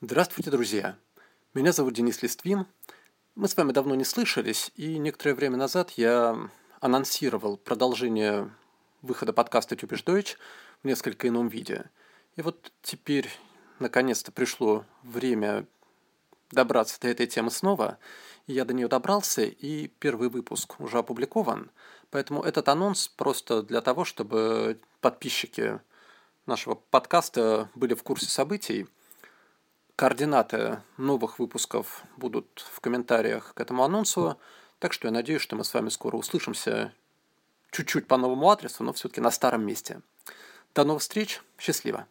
Здравствуйте, друзья! Меня зовут Денис Листвин. Мы с вами давно не слышались, и некоторое время назад я анонсировал продолжение выхода подкаста «Тюбиш Deutsch» в несколько ином виде. И вот теперь, наконец-то, пришло время добраться до этой темы снова, и я до нее добрался, и первый выпуск уже опубликован. Поэтому этот анонс просто для того, чтобы подписчики нашего подкаста были в курсе событий – Координаты новых выпусков будут в комментариях к этому анонсу, так что я надеюсь, что мы с вами скоро услышимся чуть-чуть по новому адресу, но все-таки на старом месте. До новых встреч, счастливо!